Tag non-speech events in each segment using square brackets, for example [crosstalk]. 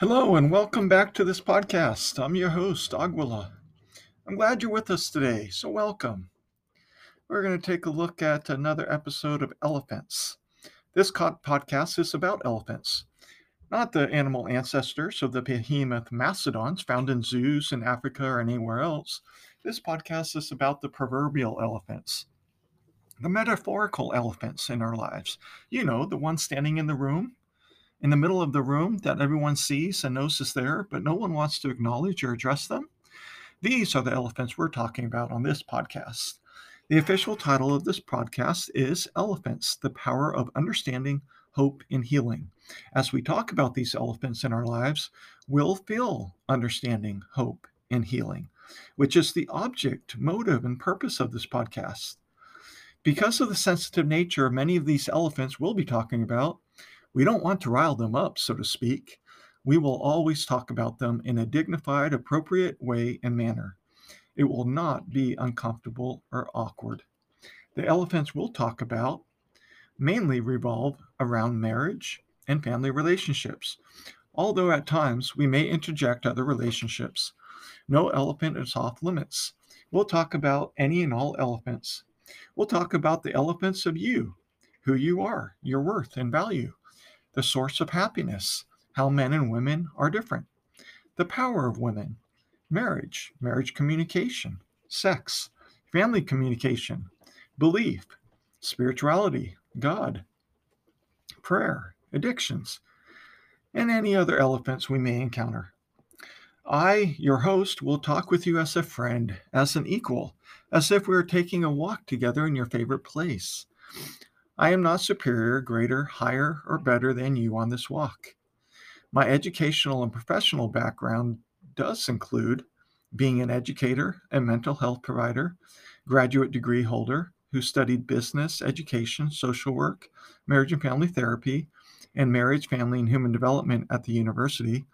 Hello, and welcome back to this podcast. I'm your host, Aguila. I'm glad you're with us today, so welcome. We're going to take a look at another episode of Elephants. This podcast is about elephants, not the animal ancestors of the behemoth mastodons found in zoos in Africa or anywhere else. This podcast is about the proverbial elephants, the metaphorical elephants in our lives. You know, the one standing in the room, in the middle of the room that everyone sees and knows is there, but no one wants to acknowledge or address them. These are the elephants we're talking about on this podcast. The official title of this podcast is Elephants The Power of Understanding, Hope, and Healing. As we talk about these elephants in our lives, we'll feel understanding, hope, and healing, which is the object, motive, and purpose of this podcast. Because of the sensitive nature many of these elephants we'll be talking about, we don't want to rile them up, so to speak. We will always talk about them in a dignified, appropriate way and manner. It will not be uncomfortable or awkward. The elephants we'll talk about mainly revolve around marriage and family relationships, although at times we may interject other relationships. No elephant is off limits. We'll talk about any and all elephants We'll talk about the elephants of you, who you are, your worth and value, the source of happiness, how men and women are different, the power of women, marriage, marriage communication, sex, family communication, belief, spirituality, God, prayer, addictions, and any other elephants we may encounter. I, your host, will talk with you as a friend, as an equal, as if we were taking a walk together in your favorite place. I am not superior, greater, higher, or better than you on this walk. My educational and professional background does include being an educator and mental health provider, graduate degree holder who studied business, education, social work, marriage and family therapy, and marriage, family, and human development at the university.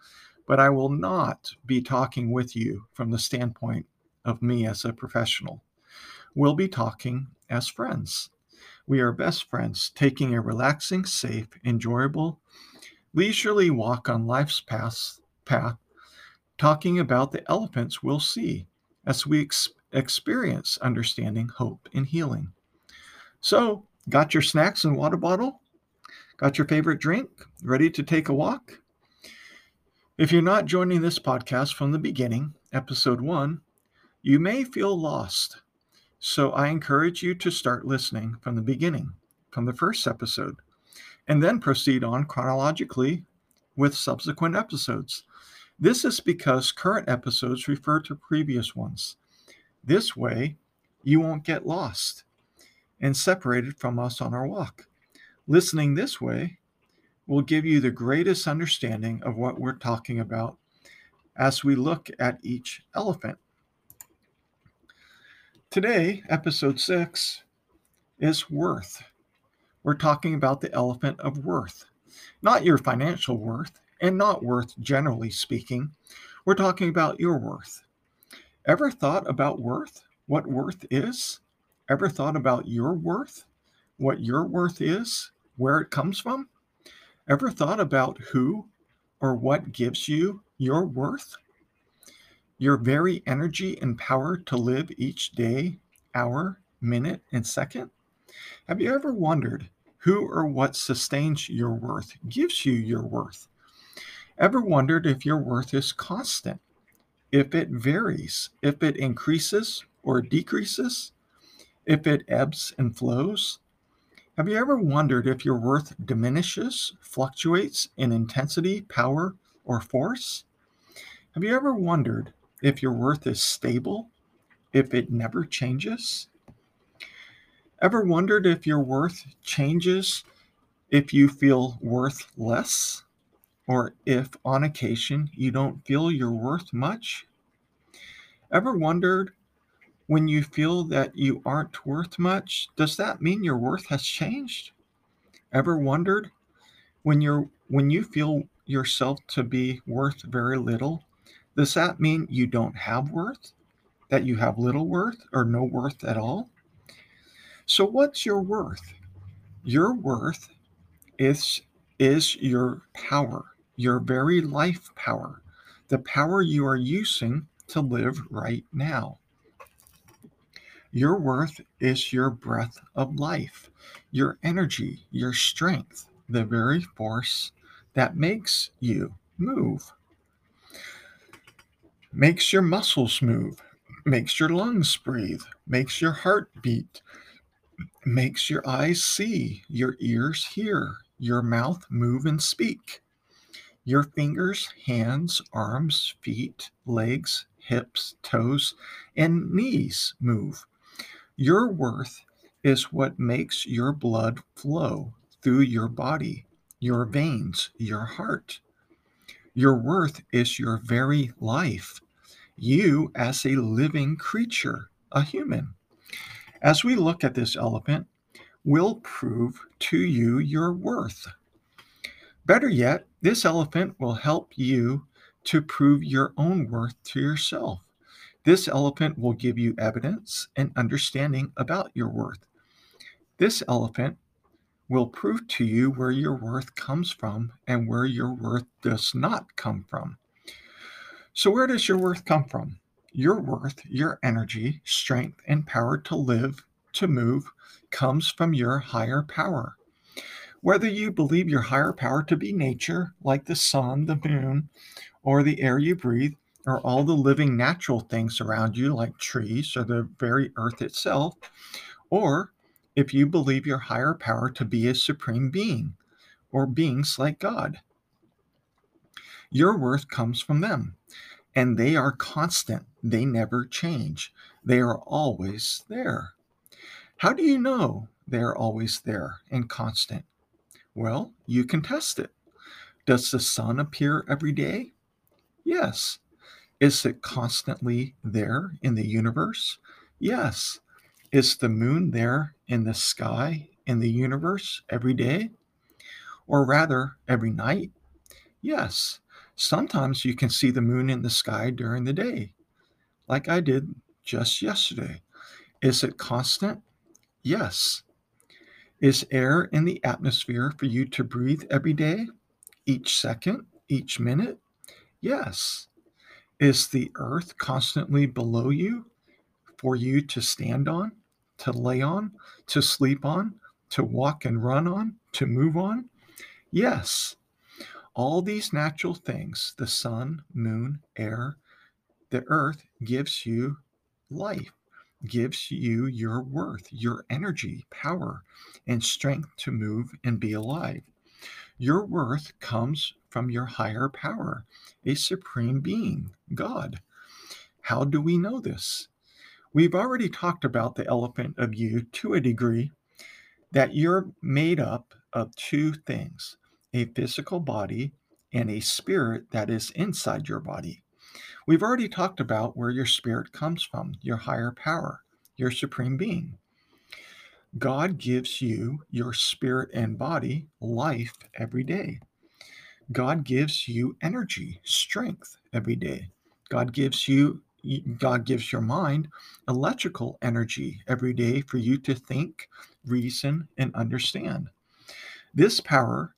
But I will not be talking with you from the standpoint of me as a professional. We'll be talking as friends. We are best friends, taking a relaxing, safe, enjoyable, leisurely walk on life's path, path talking about the elephants we'll see as we ex- experience understanding, hope, and healing. So, got your snacks and water bottle? Got your favorite drink? Ready to take a walk? If you're not joining this podcast from the beginning, episode one, you may feel lost. So I encourage you to start listening from the beginning, from the first episode, and then proceed on chronologically with subsequent episodes. This is because current episodes refer to previous ones. This way, you won't get lost and separated from us on our walk. Listening this way will give you the greatest understanding of what we're talking about as we look at each elephant. Today, episode six is worth. We're talking about the elephant of worth, not your financial worth, and not worth generally speaking. We're talking about your worth. Ever thought about worth? What worth is? Ever thought about your worth? What your worth is? Where it comes from? Ever thought about who or what gives you your worth? Your very energy and power to live each day, hour, minute, and second? Have you ever wondered who or what sustains your worth, gives you your worth? Ever wondered if your worth is constant, if it varies, if it increases or decreases, if it ebbs and flows? Have you ever wondered if your worth diminishes, fluctuates in intensity, power, or force? Have you ever wondered if your worth is stable, if it never changes? Ever wondered if your worth changes if you feel worth less? Or if on occasion you don't feel you're worth much? Ever wondered when you feel that you aren't worth much, does that mean your worth has changed? Ever wondered when you're when you feel yourself to be worth very little, does that mean you don't have worth? That you have little worth or no worth at all? So, what's your worth? Your worth is, is your power, your very life power, the power you are using to live right now. Your worth is your breath of life, your energy, your strength, the very force that makes you move. Makes your muscles move, makes your lungs breathe, makes your heart beat, makes your eyes see, your ears hear, your mouth move and speak. Your fingers, hands, arms, feet, legs, hips, toes, and knees move. Your worth is what makes your blood flow through your body, your veins, your heart. Your worth is your very life, you as a living creature, a human. As we look at this elephant, we'll prove to you your worth. Better yet, this elephant will help you to prove your own worth to yourself. This elephant will give you evidence and understanding about your worth. This elephant will prove to you where your worth comes from and where your worth does not come from. So, where does your worth come from? Your worth, your energy, strength, and power to live, to move, comes from your higher power. Whether you believe your higher power to be nature, like the sun, the moon, or the air you breathe, or all the living natural things around you, like trees or the very earth itself, or if you believe your higher power to be a supreme being or beings like God. Your worth comes from them, and they are constant. They never change. They are always there. How do you know they are always there and constant? Well, you can test it. Does the sun appear every day? Yes. Is it constantly there in the universe? Yes. Is the moon there in the sky in the universe every day? Or rather, every night? Yes. Sometimes you can see the moon in the sky during the day, like I did just yesterday. Is it constant? Yes. Is air in the atmosphere for you to breathe every day, each second, each minute? Yes. Is the earth constantly below you for you to stand on, to lay on, to sleep on, to walk and run on, to move on? Yes. All these natural things, the sun, moon, air, the earth gives you life, gives you your worth, your energy, power, and strength to move and be alive. Your worth comes from your higher power, a supreme being, God. How do we know this? We've already talked about the elephant of you to a degree that you're made up of two things a physical body and a spirit that is inside your body. We've already talked about where your spirit comes from, your higher power, your supreme being. God gives you, your spirit and body, life every day. God gives you energy, strength every day. God gives you God gives your mind electrical energy every day for you to think, reason, and understand. This power,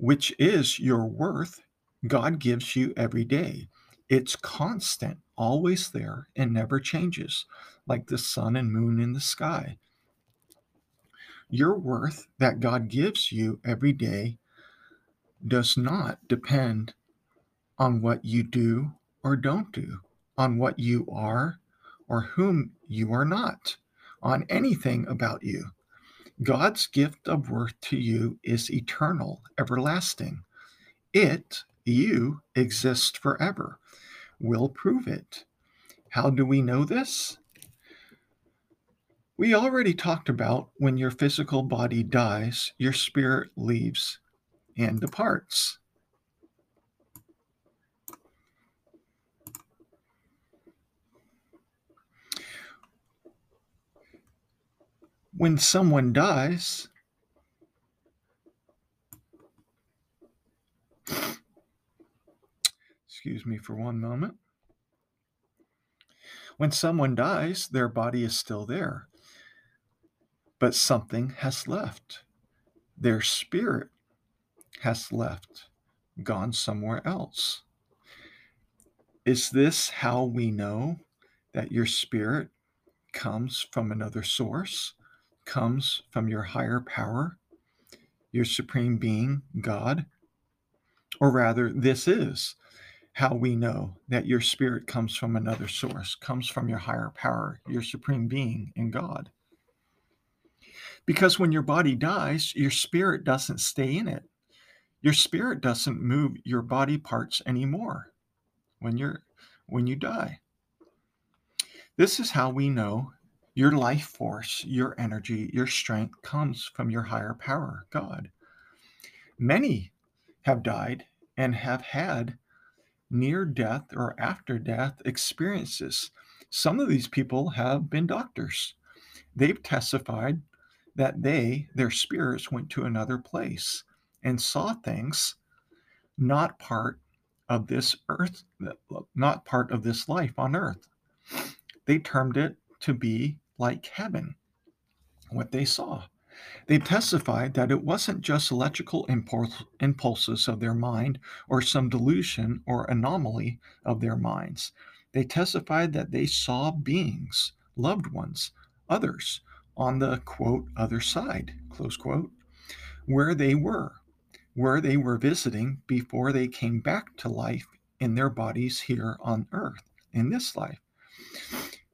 which is your worth, God gives you every day. It's constant, always there, and never changes, like the sun and moon in the sky. Your worth that God gives you every day does not depend on what you do or don't do, on what you are or whom you are not, on anything about you. God's gift of worth to you is eternal, everlasting. It, you, exist forever. We'll prove it. How do we know this? We already talked about when your physical body dies, your spirit leaves and departs. When someone dies, excuse me for one moment. When someone dies, their body is still there, but something has left. Their spirit has left. gone somewhere else. Is this how we know that your spirit comes from another source, comes from your higher power, your supreme being, God? Or rather, this is how we know that your spirit comes from another source, comes from your higher power, your supreme being, in God. Because when your body dies, your spirit doesn't stay in it. Your spirit doesn't move your body parts anymore when you're when you die. This is how we know your life force, your energy, your strength comes from your higher power, God. Many have died and have had near death or after death experiences. Some of these people have been doctors. They've testified that they, their spirits, went to another place and saw things not part of this earth, not part of this life on earth. They termed it to be like heaven, what they saw. They testified that it wasn't just electrical impulses of their mind or some delusion or anomaly of their minds. They testified that they saw beings, loved ones, others, on the quote, other side, close quote, where they were, where they were visiting before they came back to life in their bodies here on earth, in this life.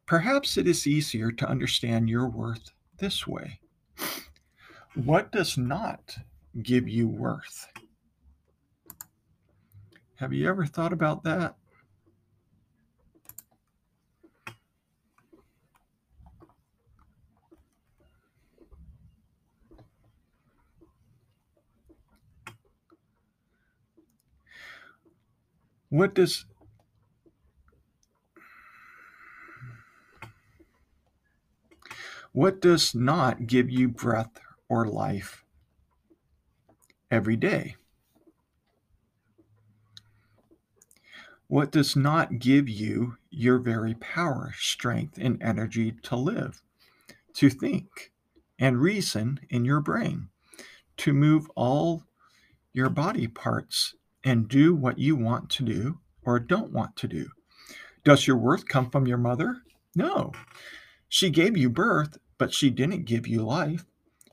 Perhaps it is easier to understand your worth this way. What does not give you worth? Have you ever thought about that? What does What does not give you breath or life every day? What does not give you your very power, strength, and energy to live, to think, and reason in your brain, to move all your body parts and do what you want to do or don't want to do? Does your worth come from your mother? No. She gave you birth, but she didn't give you life.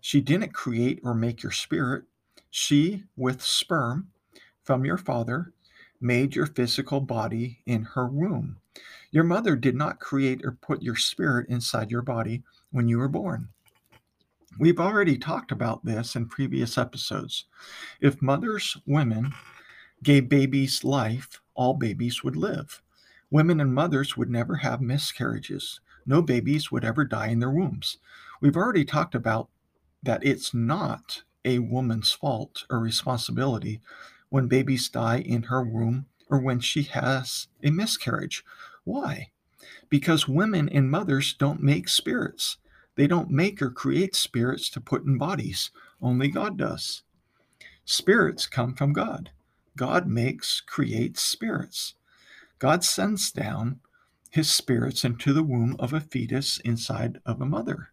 She didn't create or make your spirit. She, with sperm from your father, made your physical body in her womb. Your mother did not create or put your spirit inside your body when you were born. We've already talked about this in previous episodes. If mothers, women, gave babies life, all babies would live. Women and mothers would never have miscarriages no babies would ever die in their wombs. We've already talked about that it's not a woman's fault or responsibility when babies die in her womb or when she has a miscarriage. Why? Because women and mothers don't make spirits. They don't make or create spirits to put in bodies. Only God does. Spirits come from God. God makes, creates spirits. God sends down his spirits into the womb of a fetus inside of a mother.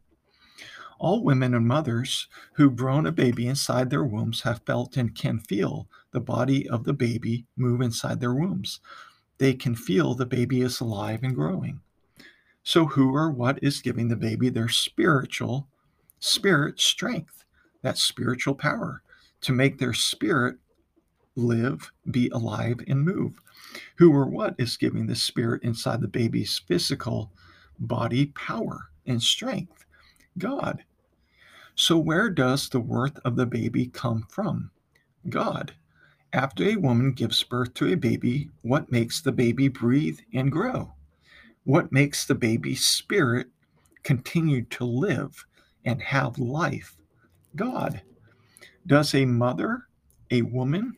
All women and mothers who've grown a baby inside their wombs have felt and can feel the body of the baby move inside their wombs. They can feel the baby is alive and growing. So, who or what is giving the baby their spiritual spirit strength, that spiritual power to make their spirit live, be alive, and move? Who or what is giving the spirit inside the baby's physical body power and strength? God. So, where does the worth of the baby come from? God. After a woman gives birth to a baby, what makes the baby breathe and grow? What makes the baby's spirit continue to live and have life? God. Does a mother, a woman,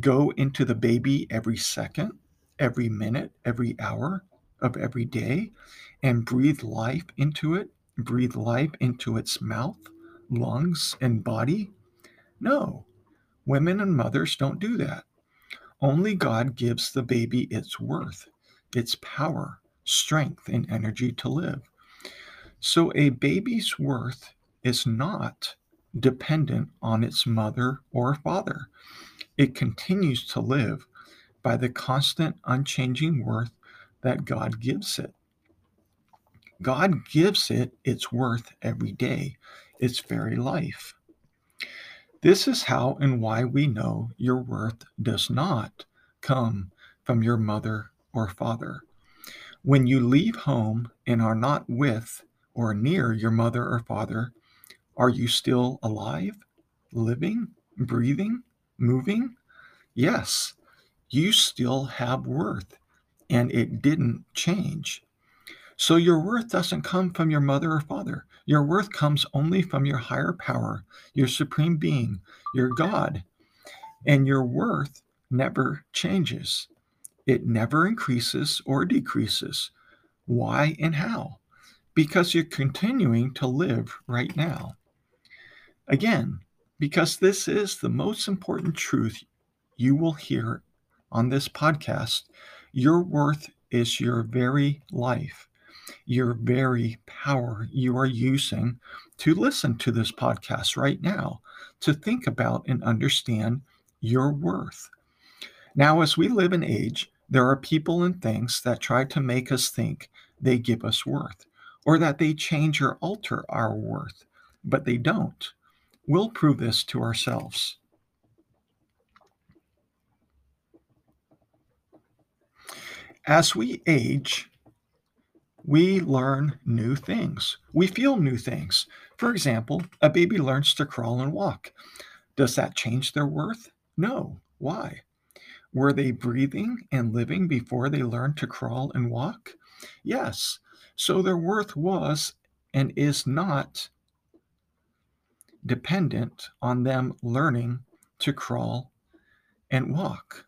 go into the baby every second, every minute, every hour of every day and breathe life into it, breathe life into its mouth, lungs, and body? No, women and mothers don't do that. Only God gives the baby its worth, its power, strength, and energy to live. So a baby's worth is not dependent on its mother or father. it continues to live by the constant, unchanging worth that God gives it. God gives it its worth every day, its very life. This is how and why we know your worth does not come from your mother or father. When you leave home and are not with or near your mother or father, are you still alive, living, breathing, moving? Yes, you still have worth and it didn't change. So your worth doesn't come from your mother or father. Your worth comes only from your higher power, your supreme being, your God. And your worth never changes. It never increases or decreases. Why and how? Because you're continuing to live right now. Again, because this is the most important truth you will hear on this podcast. Your worth is your very life your very power you are using to listen to this podcast right now, to think about and understand your worth. Now, as we live in age, there are people and things that try to make us think they give us worth or that they change or alter our worth, but they don't. We'll prove this to ourselves. As we age, we learn new things. We feel new things. For example, a baby learns to crawl and walk. Does that change their worth? No. Why? Were they breathing and living before they learned to crawl and walk? Yes. So their worth was and is not dependent on them learning to crawl and walk.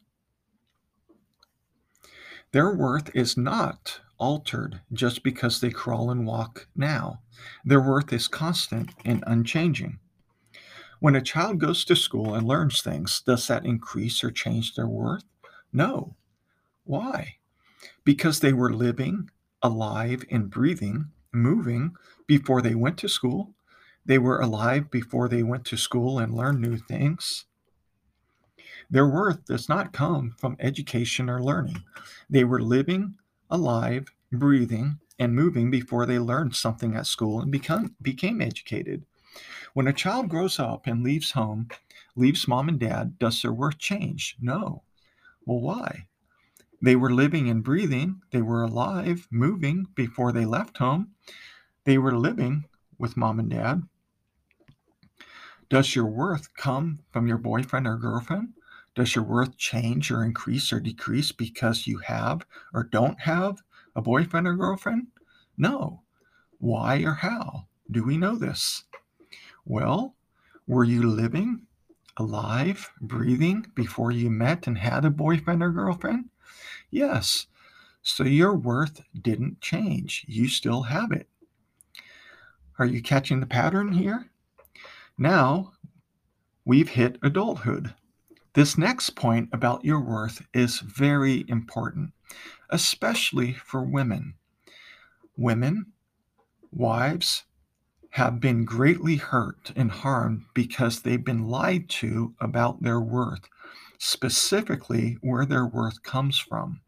Their worth is not altered just because they crawl and walk now. Their worth is constant and unchanging. When a child goes to school and learns things, does that increase or change their worth? No. Why? Because they were living, alive, and breathing, moving before they went to school. They were alive before they went to school and learned new things. Their worth does not come from education or learning. They were living, alive, breathing, and moving before they learned something at school and become, became educated. When a child grows up and leaves home, leaves mom and dad, does their worth change? No. Well, why? They were living and breathing, they were alive, moving before they left home. They were living with mom and dad. Does your worth come from your boyfriend or girlfriend? Does your worth change or increase or decrease because you have or don't have a boyfriend or girlfriend? No. Why or how do we know this? Well, were you living, alive, breathing before you met and had a boyfriend or girlfriend? Yes. So your worth didn't change. You still have it. Are you catching the pattern here? Now we've hit adulthood. This next point about your worth is very important, especially for women. Women, wives, have been greatly hurt and harmed because they've been lied to about their worth, specifically where their worth comes from.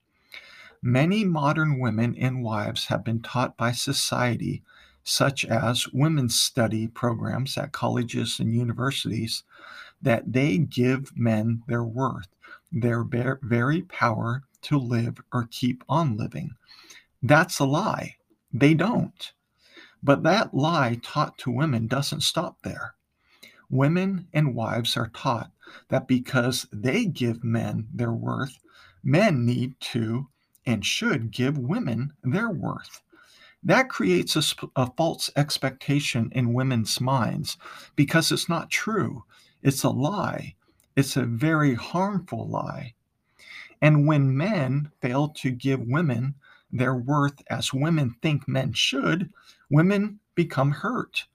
Many modern women and wives have been taught by society, such as women's study programs at colleges and universities, that they give men their worth, their very power to live or keep on living. That's a lie. They don't. But that lie taught to women doesn't stop there. Women and wives are taught that because they give men their worth, men need to and should give women their worth. That creates a, a, false expectation in women's minds because it's not true. It's a lie. It's a very harmful lie. And when men fail to give women their worth as women think men should, women become hurt.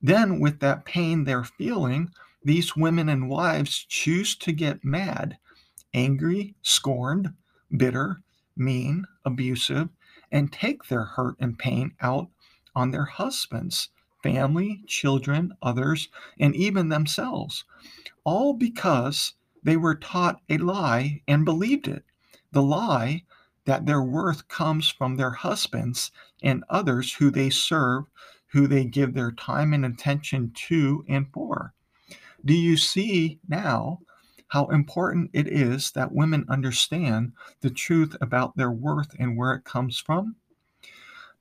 Then, with that pain they're feeling, these women and wives choose to get mad, angry, scorned, bitter, mean, abusive, and take their hurt and pain out on their husbands, family, children, others, and even themselves. All because they were taught a lie and believed it. The lie that their worth comes from their husbands and others who they serve, who they give their time and attention to and for. Do you see now how important it is that women understand the truth about their worth and where it comes from?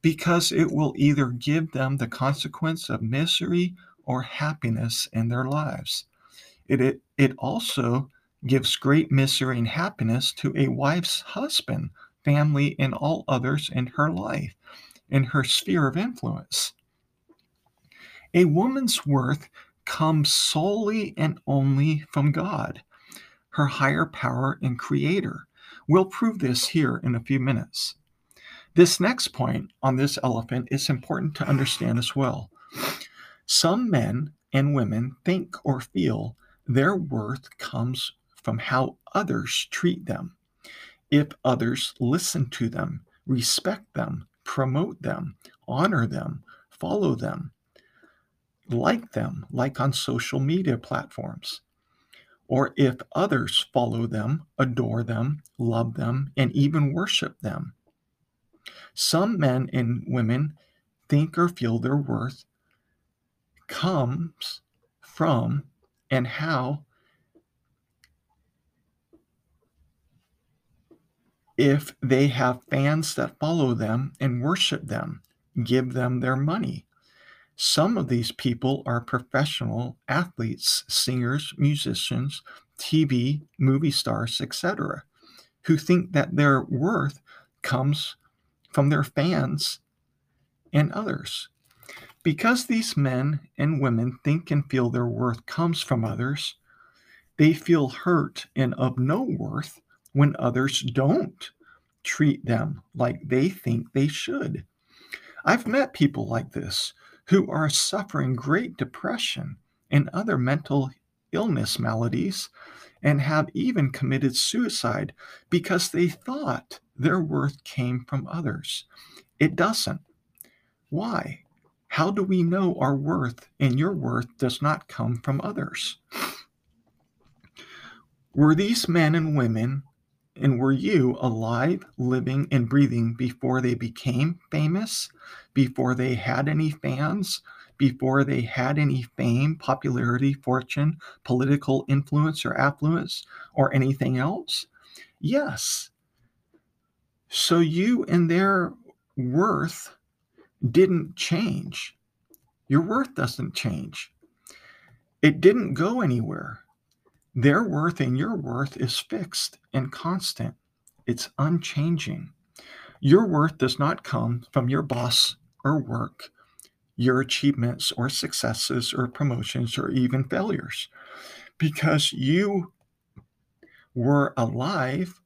Because it will either give them the consequence of misery or happiness in their lives. It, it, it also gives great misery and happiness to a wife's husband, family, and all others in her life, in her sphere of influence. A woman's worth comes solely and only from God, her higher power and creator. We'll prove this here in a few minutes. This next point on this elephant is important to understand as well. Some men and women think or feel their worth comes from how others treat them. If others listen to them, respect them, promote them, honor them, follow them, like them, like on social media platforms, or if others follow them, adore them, love them, and even worship them. Some men and women think or feel their worth comes from and how if they have fans that follow them and worship them, give them their money. Some of these people are professional athletes, singers, musicians, TV, movie stars, etc., who think that their worth comes from their fans and others. Because these men and women think and feel their worth comes from others, they feel hurt and of no worth when others don't treat them like they think they should. I've met people like this who are suffering great depression and other mental illness maladies and have even committed suicide because they thought their worth came from others. It doesn't. Why? How do we know our worth and your worth does not come from others? Were these men and women, and were you alive, living, and breathing before they became famous, before they had any fans, before they had any fame, popularity, fortune, political influence, or affluence, or anything else? Yes. So you and their worth didn't change. Your worth doesn't change. It didn't go anywhere. Their worth and your worth is fixed and constant, it's unchanging. Your worth does not come from your boss or work, your achievements or successes or promotions or even failures, because you were alive,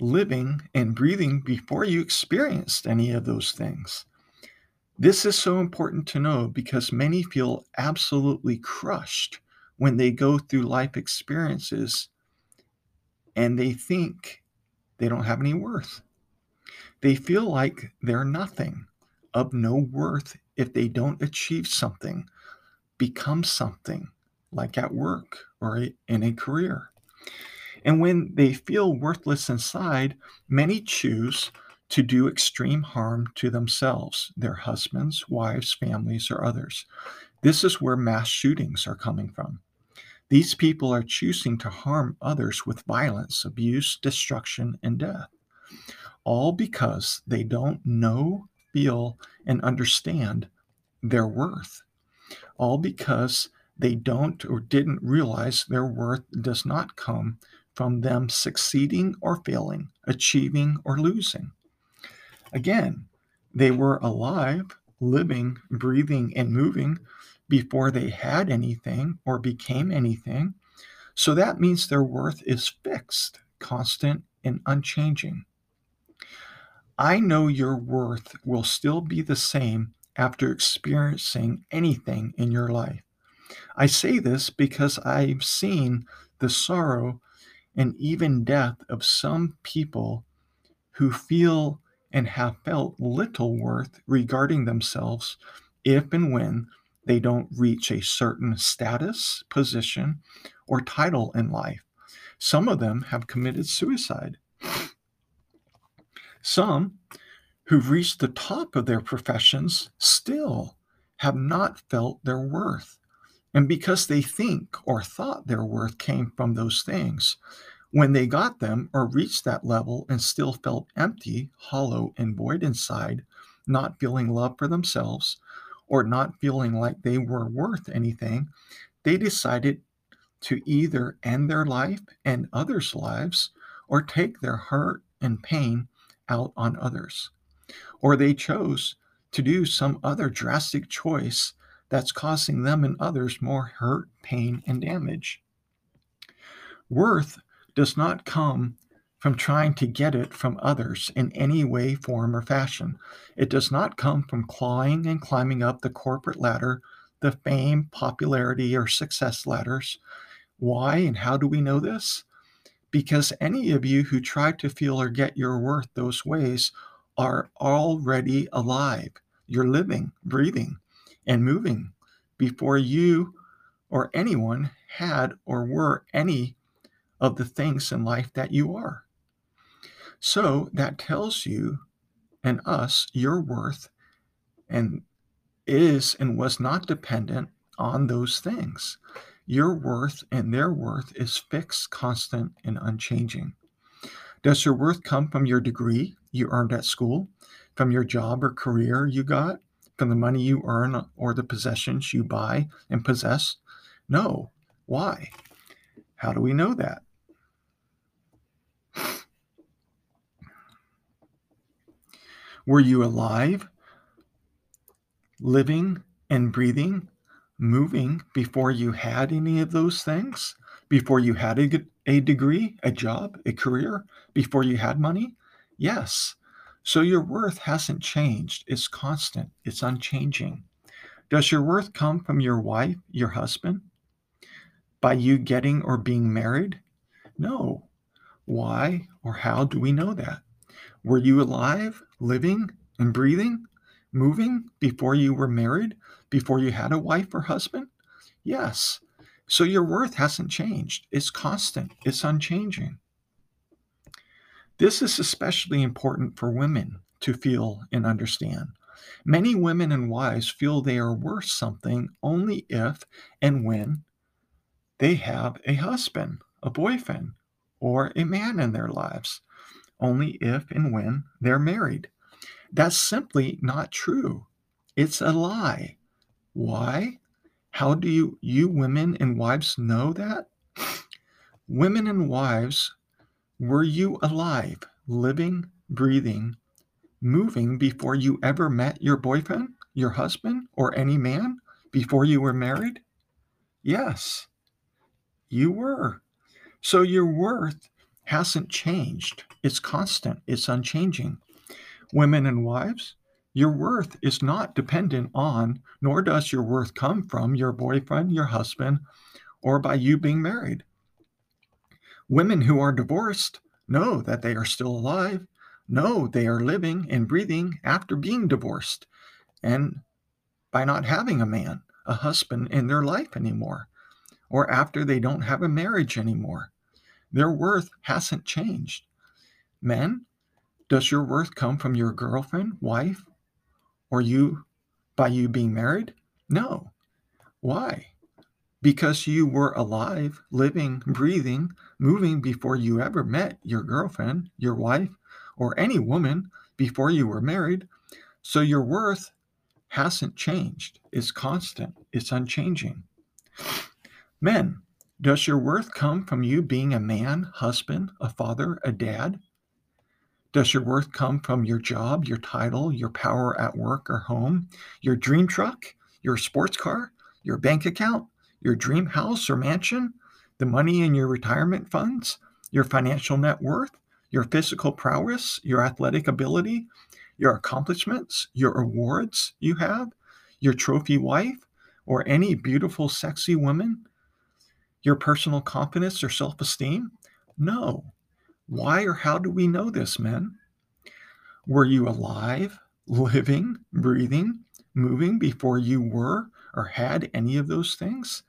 living, and breathing before you experienced any of those things. This is so important to know because many feel absolutely crushed when they go through life experiences and they think they don't have any worth. They feel like they're nothing, of no worth if they don't achieve something, become something, like at work or in a career. And when they feel worthless inside, many choose to do extreme harm to themselves, their husbands, wives, families, or others. This is where mass shootings are coming from. These people are choosing to harm others with violence, abuse, destruction, and death, all because they don't know, feel, and understand their worth, all because they don't or didn't realize their worth does not come from them succeeding or failing, achieving or losing. Again, they were alive, living, breathing, and moving before they had anything or became anything. So that means their worth is fixed, constant, and unchanging. I know your worth will still be the same after experiencing anything in your life. I say this because I've seen the sorrow and even death of some people who feel and have felt little worth regarding themselves if and when they don't reach a certain status, position, or title in life, Some of them have committed suicide. Some who've reached the top of their professions still have not felt their worth. And because they think or thought their worth came from those things, when they got them or reached that level and still felt empty, hollow, and void inside, not feeling love for themselves or not feeling like they were worth anything, they decided to either end their life and others' lives or take their hurt and pain out on others. Or they chose to do some other drastic choice that's causing them and others more hurt, pain, and damage. Worth does not come from trying to get it from others in any way, form, or fashion. It does not come from clawing and climbing up the corporate ladder, the fame, popularity, or success ladders. Why and how do we know this? Because any of you who try to feel or get your worth those ways are already alive. You're living, breathing, and moving before you or anyone had or were any of the things in life that you are. So that tells you and us your worth and is and was not dependent on those things. Your worth and their worth is fixed, constant, and unchanging. Does your worth come from your degree you earned at school, from your job or career you got, from the money you earn or the possessions you buy and possess? No. Why? How do we know that? Were you alive, living and breathing, moving before you had any of those things? Before you had a, a degree, a job, a career? Before you had money? Yes. So your worth hasn't changed. It's constant, it's unchanging. Does your worth come from your wife, your husband? By you getting or being married? No. Why or how do we know that? Were you alive, living, and breathing, moving before you were married, before you had a wife or husband? Yes. So your worth hasn't changed. It's constant, it's unchanging. This is especially important for women to feel and understand. Many women and wives feel they are worth something only if and when they have a husband, a boyfriend, or a man in their lives only if and when they're married. That's simply not true. It's a lie. Why? How do you, you women and wives know that? [sighs] Women and wives, were you alive, living, breathing, moving before you ever met your boyfriend, your husband, or any man before you were married? Yes, you were. So your worth hasn't changed. It's constant, it's unchanging. Women and wives, your worth is not dependent on, nor does your worth come from your boyfriend, your husband, or by you being married. Women who are divorced know that they are still alive, know they are living and breathing after being divorced, and by not having a man, a husband in their life anymore, or after they don't have a marriage anymore. Their worth hasn't changed. Men, does your worth come from your girlfriend, wife, or you by you being married? No. Why? Because you were alive, living, breathing, moving before you ever met your girlfriend, your wife, or any woman before you were married. So your worth hasn't changed. It's constant, it's unchanging. Men, does your worth come from you being a man, husband, a father, a dad? Does your worth come from your job, your title, your power at work or home, your dream truck, your sports car, your bank account, your dream house or mansion, the money in your retirement funds, your financial net worth, your physical prowess, your athletic ability, your accomplishments, your awards you have, your trophy wife, or any beautiful, sexy woman your personal confidence or self esteem? No. Why or how do we know this, men? Were you alive, living, breathing, moving before you were or had any of those things?